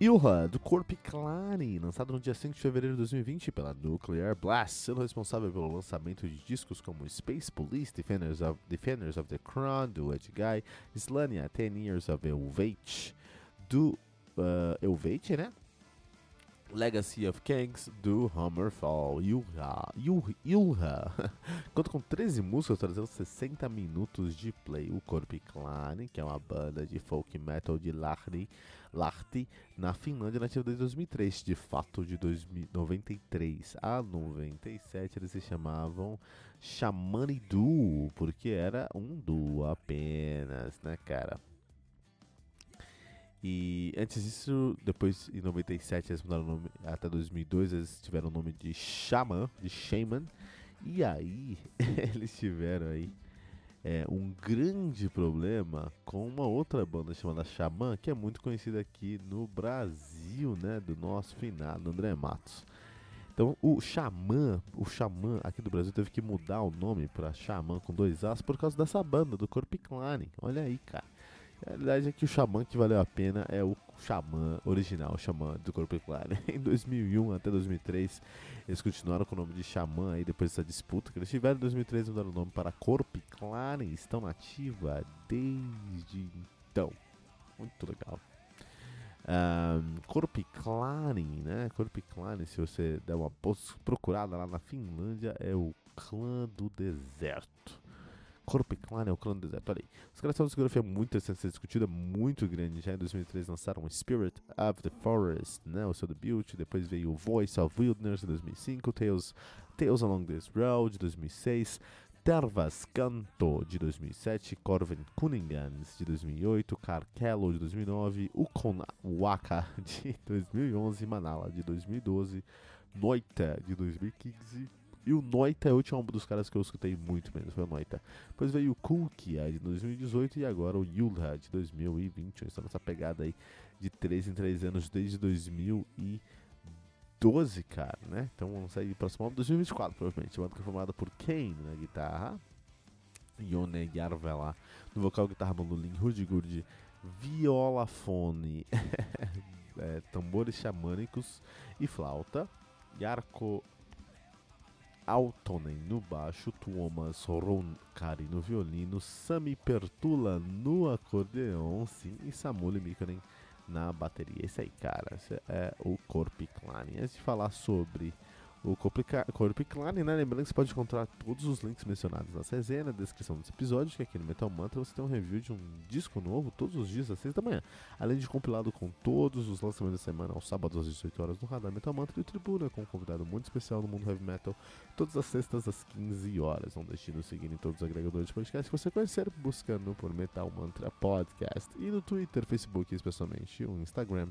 Ilha, do Corp Clary, lançado no dia 5 de fevereiro de 2020 pela Nuclear Blast, sendo responsável pelo lançamento de discos como Space Police, Defenders of, Defenders of the Crown, do Edguy, Slania, Ten Years of Elvate, do uh, Elvate, né? Legacy of Kings do Hammerfall, Ilha, Ilha. Conta com 13 músicas, trazendo 60 minutos de play. O Corp Clan, que é uma banda de folk metal de Lahti, Lahti na Finlândia, nativa desde 2003. De fato, de 93 a 97, eles se chamavam Shamani Duo, porque era um duo apenas, né, cara? E antes disso, depois em 97 eles mudaram o nome, até 2002 eles tiveram o nome de Shaman, de Shaman. E aí eles tiveram aí é, um grande problema com uma outra banda chamada Shaman, que é muito conhecida aqui no Brasil, né, do nosso finado André Matos. Então o Xamã, o Xamã aqui do Brasil teve que mudar o nome para Xamã com dois As por causa dessa banda, do Corp. Olha aí, cara. A realidade é que o Xamã que valeu a pena é o Xamã original, Xamã do Corpo Claro. Em 2001 até 2003, eles continuaram com o nome de Xamã aí depois dessa disputa que eles tiveram em 2003 mudaram o nome para Corpo Claro e estão nativa desde então. Muito legal. Um, Corpi né? Corpi se você der uma procurada lá na Finlândia, é o clã do deserto. Corpo Clan é o clã do deserto. Olha aí. Os caras têm uma discografia muito interessante ser discutida, muito grande. Já em 2003 lançaram Spirit of the Forest, né, o seu debut. Depois veio Voice of Wilderness, em 2005. Tales, Tales Along This Road, de 2006. Tervas Canto, de 2007. Corven Kuningans, de 2008. Carkello, de 2009. Ukon Waka, de 2011. Manala, de 2012. Noita, de 2015. E o Noita é o último dos caras que eu escutei muito menos, foi o Noita. Depois veio o Kulkia de 2018 e agora o Yulha de 2021. Estão nessa pegada aí de 3 em 3 anos desde 2012, cara, né? Então vamos sair próximo ano 2024, provavelmente. Banda que é formada por Kane na guitarra, Yone Yarvela no vocal, guitarra, bandolim, Rudigurdi, violafone, é, tambores xamânicos e flauta. Yarko Altonen no baixo, Tuomas Ronkari no violino, Sami Pertula no acordeon, sim, e Samuli Mikkonen na bateria. Esse aí, cara, esse é o Corp Clan. Antes de falar sobre o Corpo Claro, né? Lembrando que você pode encontrar todos os links mencionados na resenha, na descrição desse episódio, que aqui no Metal Mantra você tem um review de um disco novo todos os dias às 6 da manhã. Além de compilado com todos os lançamentos da semana aos sábados às 18 horas no Radar Metal Mantra e o Tribuna, com um convidado muito especial no mundo heavy metal, todas as sextas às 15 horas. Não deixe de nos seguir em todos os agregadores de podcast que você conhecer, buscando por Metal Mantra Podcast e no Twitter, Facebook, especialmente o Instagram,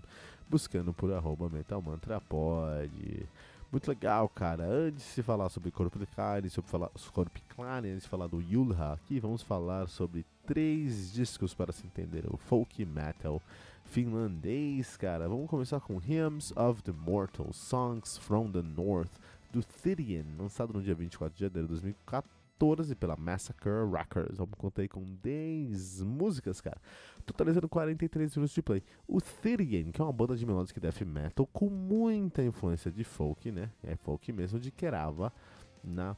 buscando por arroba Metal Mantra Pod. Muito legal, cara. Antes de falar sobre Corpo Clare, sobre falar Corpo Clare, antes de falar do Yulha, aqui vamos falar sobre três discos para se entender o folk metal finlandês, cara. Vamos começar com Hymns of the Mortal, Songs from the North, do Therian, lançado no dia 24 de janeiro de 2014 14 pela Massacre. Vamos contar aí com 10 músicas, cara. Totalizando 43 minutos de play. O Therian, que é uma banda de melodic death metal com muita influência de folk, né? É folk mesmo, de Kerava na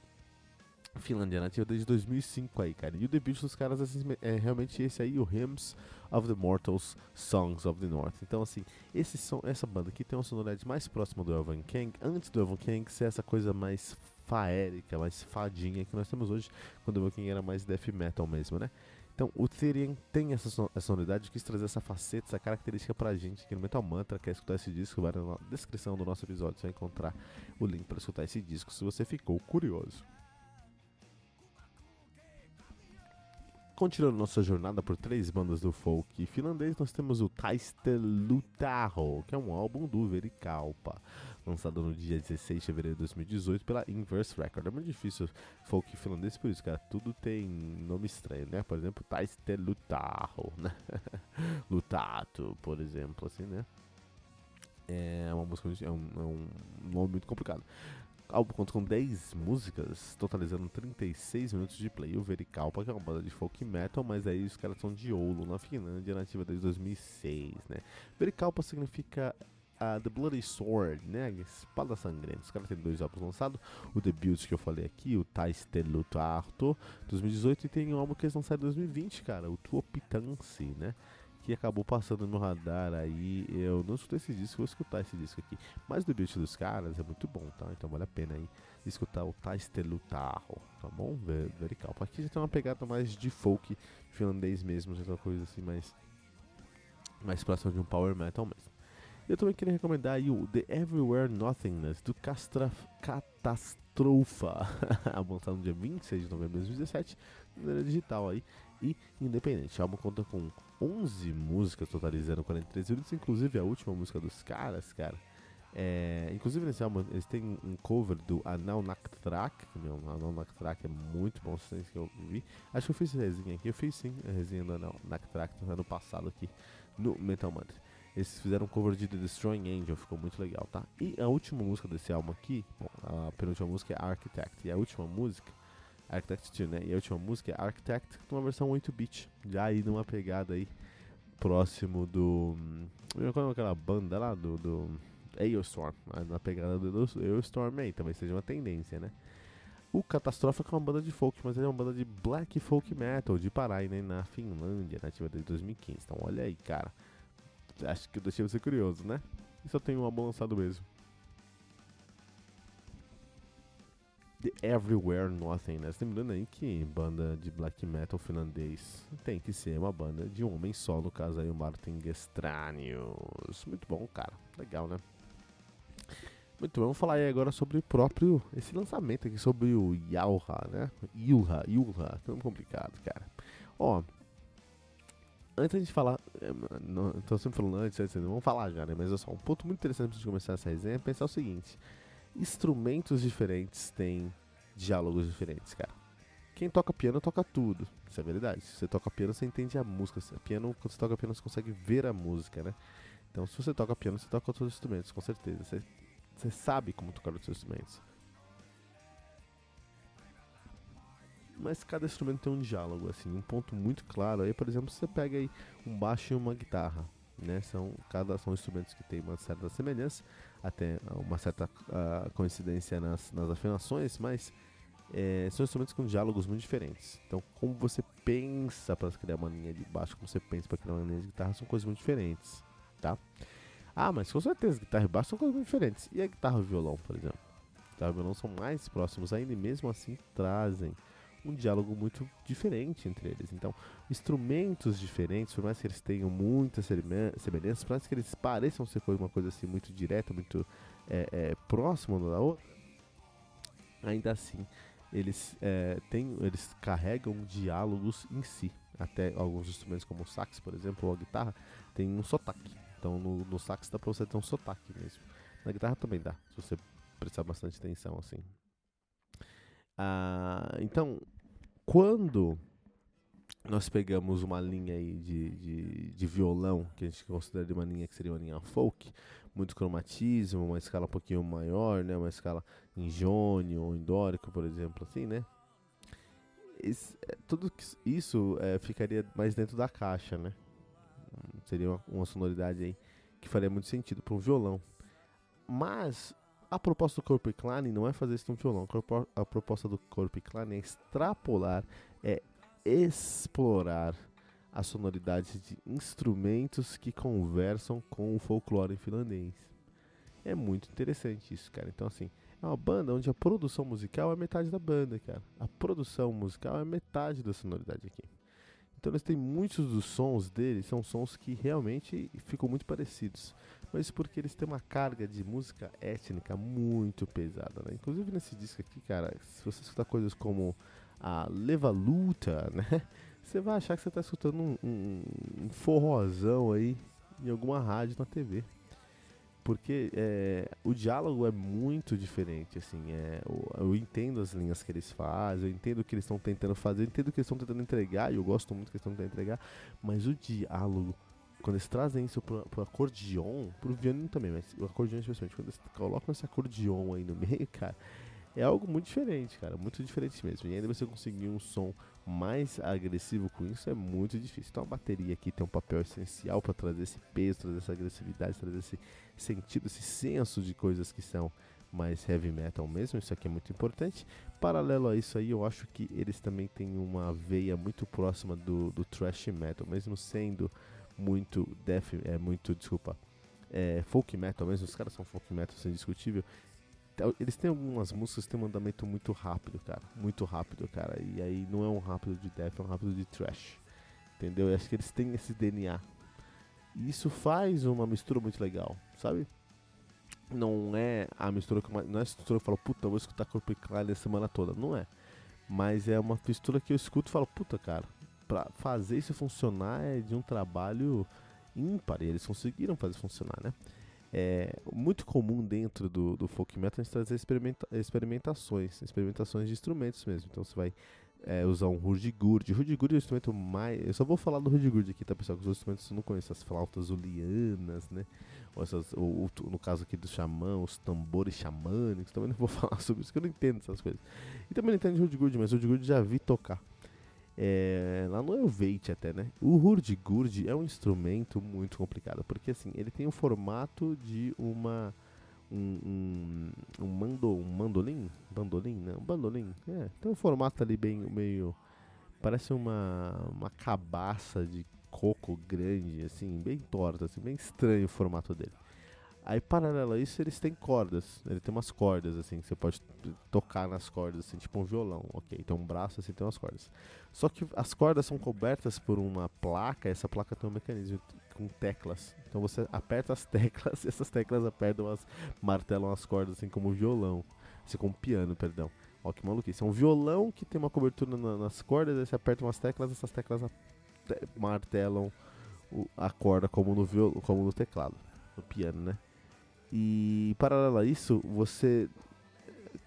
Finlândia nativa desde 2005 aí, cara. E o debut dos caras assim, é realmente esse aí, o Hymns of the Mortals, Songs of the North. Então, assim, esse som, essa banda aqui tem uma sonoridade mais próxima do Elvan Kang, antes do Elvan Kang ser essa coisa mais faérica, mais fadinha que nós temos hoje, quando o Elvan era mais death metal mesmo, né? Então, o Therian tem essa, son essa sonoridade, quis trazer essa faceta, essa característica pra gente aqui no Metal Mantra. Quer escutar esse disco? Vai na descrição do nosso episódio, você vai encontrar o link para escutar esse disco, se você ficou curioso. Continuando nossa jornada por três bandas do folk finlandês, nós temos o Taistelutaho, que é um álbum do Vericalpa, lançado no dia 16 de fevereiro de 2018 pela Inverse Record. É muito difícil folk finlandês por isso, cara. Tudo tem nome estranho, né? Por exemplo, Taistelutaho, né? Lutato, por exemplo, assim, né? É uma música, é um, é um nome muito complicado. Álbum conta com 10 músicas, totalizando 36 minutos de play. O Vericalpa, que é uma banda de folk metal, mas aí os caras são de Oulu, na Finlândia, nativa desde 2006, né? Vericalpa significa uh, The Bloody Sword, né? Espada Sangrenta. Os caras têm dois álbuns lançados. O debut que eu falei aqui, o Taistelutarto, 2018, e tem um álbum que eles lançaram em 2020, cara, o Tuopitansi, né? Que acabou passando no meu radar aí. Eu não escutei esse disco, vou escutar esse disco aqui. Mas o debut dos caras é muito bom, tá? Então vale a pena aí escutar o Taistelutaho, tá bom? Verical. Aqui já tem uma pegada mais de folk finlandês mesmo, já uma coisa assim mais, mais próxima de um power metal mesmo. Eu também queria recomendar aí o The Everywhere Nothingness do Castra Catastrofa, lançado no dia 26 de novembro de 2017, maneira digital aí e independente. O álbum conta com 11 músicas, totalizando 43 minutos, inclusive a última música dos caras, cara. É, inclusive nesse álbum eles têm um cover do Anal Naktrak, meu Anal é muito bom, vocês que eu vi. Acho que eu fiz resenha aqui, eu fiz sim a resenha do Anal Naktrak ano passado aqui no Metal Mantra. Eles fizeram um cover de The Destroying Angel, ficou muito legal, tá? E a última música desse álbum aqui, bom, a penúltima música é Architect, e a última música Architect 2, né? E a última música é Architect numa versão 8-bit. Já aí numa pegada aí próximo do. Qual é aquela banda lá do. do Aeostorm, na pegada do Aeostorm aí, também seja uma tendência, né? O Catastrofe é uma banda de folk, mas ele é uma banda de black folk metal de Parai, né? Na Finlândia, nativa desde 2015. Então olha aí, cara. Acho que eu deixei você curioso, né? E só tem um álbum lançado mesmo. The Everywhere Nothing, né? Lembrando aí que banda de black metal finlandês tem que ser uma banda de um homem só, no caso aí o Martin Gestranius. Muito bom, cara. Legal, né? Muito bom, vamos falar aí agora sobre o próprio, esse lançamento aqui, sobre o Yauha, né? Yulha, Yulha, tão complicado, cara. Ó, antes de falar, é, não, tô sempre falando antes, antes, vamos falar já, né? Mas é só um ponto muito interessante antes de começar essa resenha é pensar o seguinte instrumentos diferentes têm diálogos diferentes, cara. Quem toca piano toca tudo, isso é verdade. Se você toca piano, você entende a música. Piano, quando você toca piano, você consegue ver a música, né? Então, se você toca piano, você toca outros instrumentos, com certeza. Você, você sabe como tocar outros instrumentos. Mas cada instrumento tem um diálogo, assim, um ponto muito claro. Aí, por exemplo, você pega aí um baixo e uma guitarra, né? São cada são instrumentos que têm uma certa semelhança, até uma certa uh, coincidência nas, nas afinações, mas é, são instrumentos com diálogos muito diferentes. Então, como você pensa para criar uma linha de baixo, como você pensa para criar uma linha de guitarra, são coisas muito diferentes, tá? Ah, mas com certeza, guitarra e baixo são coisas muito diferentes. E a guitarra e o violão, por exemplo? Guitarra e violão são mais próximos ainda e mesmo assim trazem um diálogo muito diferente entre eles. Então, instrumentos diferentes, por mais que eles tenham muitas semelhanças, por mais que eles pareçam ser uma coisa assim muito direta, muito é, é, próxima uma da outra, ainda assim eles é, têm, eles carregam diálogos em si. Até alguns instrumentos como o sax, por exemplo, ou a guitarra, tem um sotaque. Então no, no sax dá pra você ter um sotaque mesmo. Na guitarra também dá, se você prestar bastante atenção assim. Ah, então, quando nós pegamos uma linha aí de, de, de, violão, que a gente considera uma linha que seria uma linha folk, muito cromatismo, uma escala um pouquinho maior, né? Uma escala em jônio ou em dórico, por exemplo, assim, né? Esse, é, tudo isso é, ficaria mais dentro da caixa, né? Seria uma, uma sonoridade aí que faria muito sentido para um violão. Mas a proposta do Corpo Klein não é fazer isso no violão. A proposta do Corpo Klein é extrapolar, é explorar a sonoridade de instrumentos que conversam com o folclore finlandês. É muito interessante isso, cara. Então, assim, é uma banda onde a produção musical é metade da banda, cara. A produção musical é metade da sonoridade aqui. Então eles têm muitos dos sons deles, são sons que realmente ficam muito parecidos. Mas porque eles têm uma carga de música étnica muito pesada, né? Inclusive nesse disco aqui, cara, se você escutar coisas como a Leva Luta, né? você vai achar que você tá escutando um, um, um forrozão aí em alguma rádio na TV. Porque é, o diálogo é muito diferente, assim, é, eu, eu, entendo as linhas que eles fazem, eu entendo o que eles estão tentando fazer, eu entendo o que eles estão tentando entregar, e eu gosto muito do que eles estão tentando entregar, mas o diálogo, quando eles trazem isso pro, pro acordeon, pro violino também, mas o acordeon especialmente, quando eles colocam esse acordeon aí no meio, cara, é algo muito diferente, cara, muito diferente mesmo. E ainda você conseguir um som mais agressivo com isso é muito difícil. Então a bateria aqui tem um papel essencial para trazer esse peso, trazer essa agressividade, trazer esse sentido, esse senso de coisas que são mais heavy metal mesmo. Isso aqui é muito importante. Paralelo a isso aí, eu acho que eles também têm uma veia muito próxima do, do thrash metal, mesmo sendo muito death, é muito, desculpa, é, folk metal mesmo, os caras são folk metal, isso é indiscutível. Eles têm algumas músicas que têm um andamento muito rápido, cara. Muito rápido, cara. E aí não é um rápido de death, é um rápido de trash. Entendeu? Eu acho que eles têm esse DNA. E isso faz uma mistura muito legal, sabe? Não é a mistura que não é a mistura que eu falo, puta, eu vou escutar Corpo Klein a semana toda. Não é. Mas é uma mistura que eu escuto e falo, puta, cara, pra fazer isso funcionar é de um trabalho ímpar. E eles conseguiram fazer funcionar, né? é muito comum dentro do, do folk metal a gente trazer experimenta experimentações, experimentações de instrumentos mesmo. Então você vai é, usar um hurdy-gurdy. Hurdy-gurdy é o instrumento mais... Eu só vou falar do hurdy-gurdy aqui, tá pessoal? Que os instrumentos eu não conheço, as flautas ulianas, né? Ou, essas, ou, ou, no caso aqui do xamã, os tambores xamânicos. Também não vou falar sobre isso, que eu não entendo essas coisas. E também não entendo hurdy-gurdy, mas hurdy-gurdy já vi tocar. É, lá no Elvate até, né? O hurdy-gurdy é um instrumento muito complicado, porque assim, ele tem o formato de uma um, um, um, mando, um mandolim, bandolim, né? Um bandolim, é, tem um formato ali bem meio parece uma uma cabaça de coco grande, assim, bem torta, assim, bem estranho o formato dele. Aí, paralelo a isso, eles têm cordas. Ele tem umas cordas, assim, que você pode tocar nas cordas, assim, tipo um violão, ok? Tem um braço, assim, tem umas cordas. Só que as cordas são cobertas por uma placa, essa placa tem um mecanismo com teclas. Então você aperta as teclas, e essas teclas apertam as, martelam as cordas, assim, como um violão. Assim, como um piano, perdão. Ó, que maluquice. É um violão que tem uma cobertura na, nas cordas, aí você aperta umas teclas, essas teclas martelam o, a corda como no, viol, como no teclado, no piano, né? E paralelo a isso, você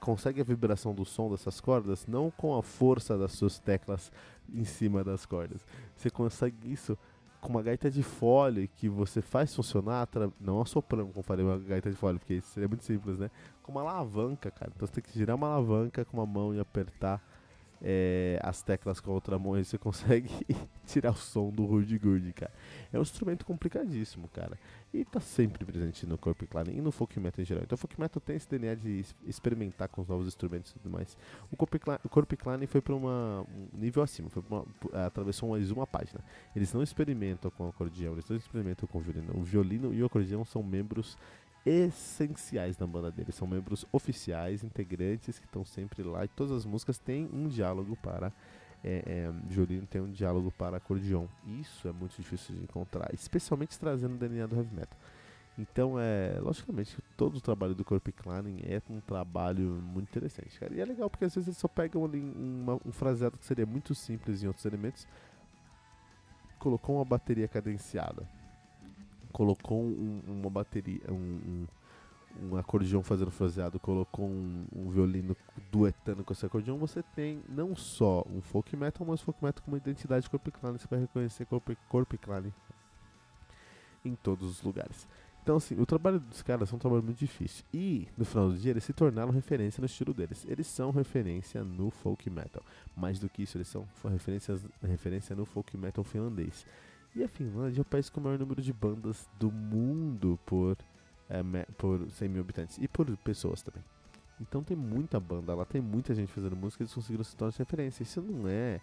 consegue a vibração do som dessas cordas não com a força das suas teclas em cima das cordas. Você consegue isso com uma gaita de fole que você faz funcionar, não a soprano, como falei, uma gaita de fole, porque seria muito simples, né? Com uma alavanca, cara. Então você tem que girar uma alavanca com uma mão e apertar é, as teclas com a outra mão e você consegue tirar o som do hurdy-gurdy, cara. É um instrumento complicadíssimo, cara. E tá sempre presente no Corp Clan e no Folk Metal em geral. Então o Folk Metal tem esse DNA de experimentar com os novos instrumentos e tudo mais. O Corp Clan, o Corp Clan foi para um nível acima, foi uma, atravessou mais uma página. Eles não experimentam com acordeão, eles não experimentam com violino. O violino e o acordeão são membros essenciais na banda dele. São membros oficiais, integrantes que estão sempre lá. E todas as músicas têm um diálogo para. É, é, violino tem um diálogo para acordeon. Isso é muito difícil de encontrar, especialmente trazendo o DNA do heavy metal. Então, é, logicamente, todo o trabalho do Corp Klein é um trabalho muito interessante, cara. E é legal porque às vezes eles só pegam ali uma, um fraseado que seria muito simples em outros elementos, colocou uma bateria cadenciada, colocou um, uma bateria, um, um, um, acordeão fazendo fraseado, colocou um, um, violino duetando com esse acordeão, você tem não só um folk metal, mas folk metal com uma identidade Corpiclane, você vai reconhecer Corp, Corpiclane em todos os lugares. Então, assim, o trabalho dos caras é um trabalho muito difícil. E, no final do dia, eles se tornaram referência no estilo deles. Eles são referência no folk metal. Mais do que isso, eles são referência, referência no folk metal finlandês. E a Finlândia é o país com o maior número de bandas do mundo por, é, por 100 mil habitantes e por pessoas também. Então tem muita banda lá, tem muita gente fazendo música, eles conseguiram se tornar referência. Isso não é,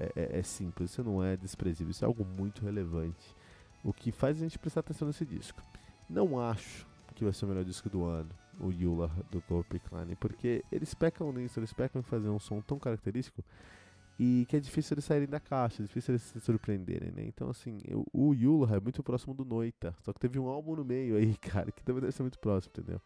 é, é, é, simples, isso não é desprezível, isso é algo muito relevante. O que faz a gente prestar atenção nesse disco. Não acho que vai ser o melhor disco do ano, o Yula do Corp Klein, porque eles pecam nisso, eles pecam em fazer um som tão característico e que é difícil eles saírem da caixa, é difícil eles se surpreenderem, né? Então, assim, eu, o Yula é muito próximo do Noita, só que teve um álbum no meio aí, cara, que também deve ser muito próximo, entendeu?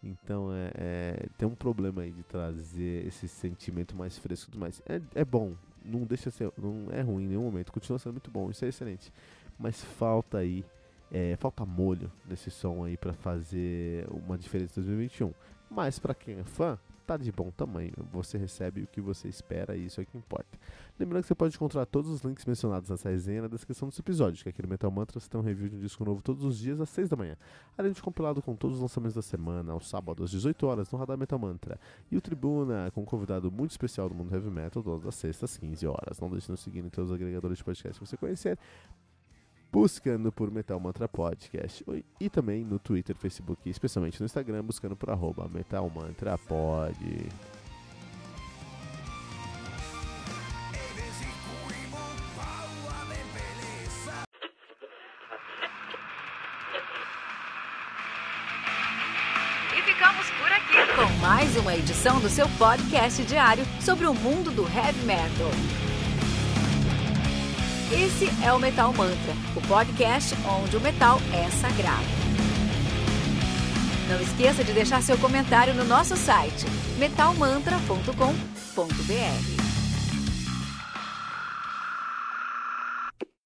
Então, é, é tem um problema aí de trazer esse sentimento mais fresco tudo mais. É, é bom, não deixa ser, não é ruim em nenhum momento, continua sendo muito bom, isso é excelente. Mas falta aí, é, falta molho nesse som aí para fazer uma diferença em 2021. Mas para quem é fã, tá de bom tamanho. Você recebe o que você espera e isso é o que importa. Lembrando que você pode encontrar todos os links mencionados nessa resenha na descrição desse episódio, que aqui no Metal Mantra você tem um review de um disco novo todos os dias às 6 da manhã. Além de compilado com todos os lançamentos da semana, aos sábados às 18 horas no Radar Metal Mantra. E o Tribuna com um convidado muito especial do mundo heavy metal, todas as sextas às 15 horas. Não deixe de nos seguir em todos os agregadores de podcast que você conhecer buscando por Metal Mantra Podcast e também no Twitter, Facebook e especialmente no Instagram, buscando por arroba Metal Mantra Pod. E ficamos por aqui com mais uma edição do seu podcast diário sobre o mundo do heavy metal. Esse é o Metal Mantra, o podcast onde o metal é sagrado. Não esqueça de deixar seu comentário no nosso site metalmantra.com.br.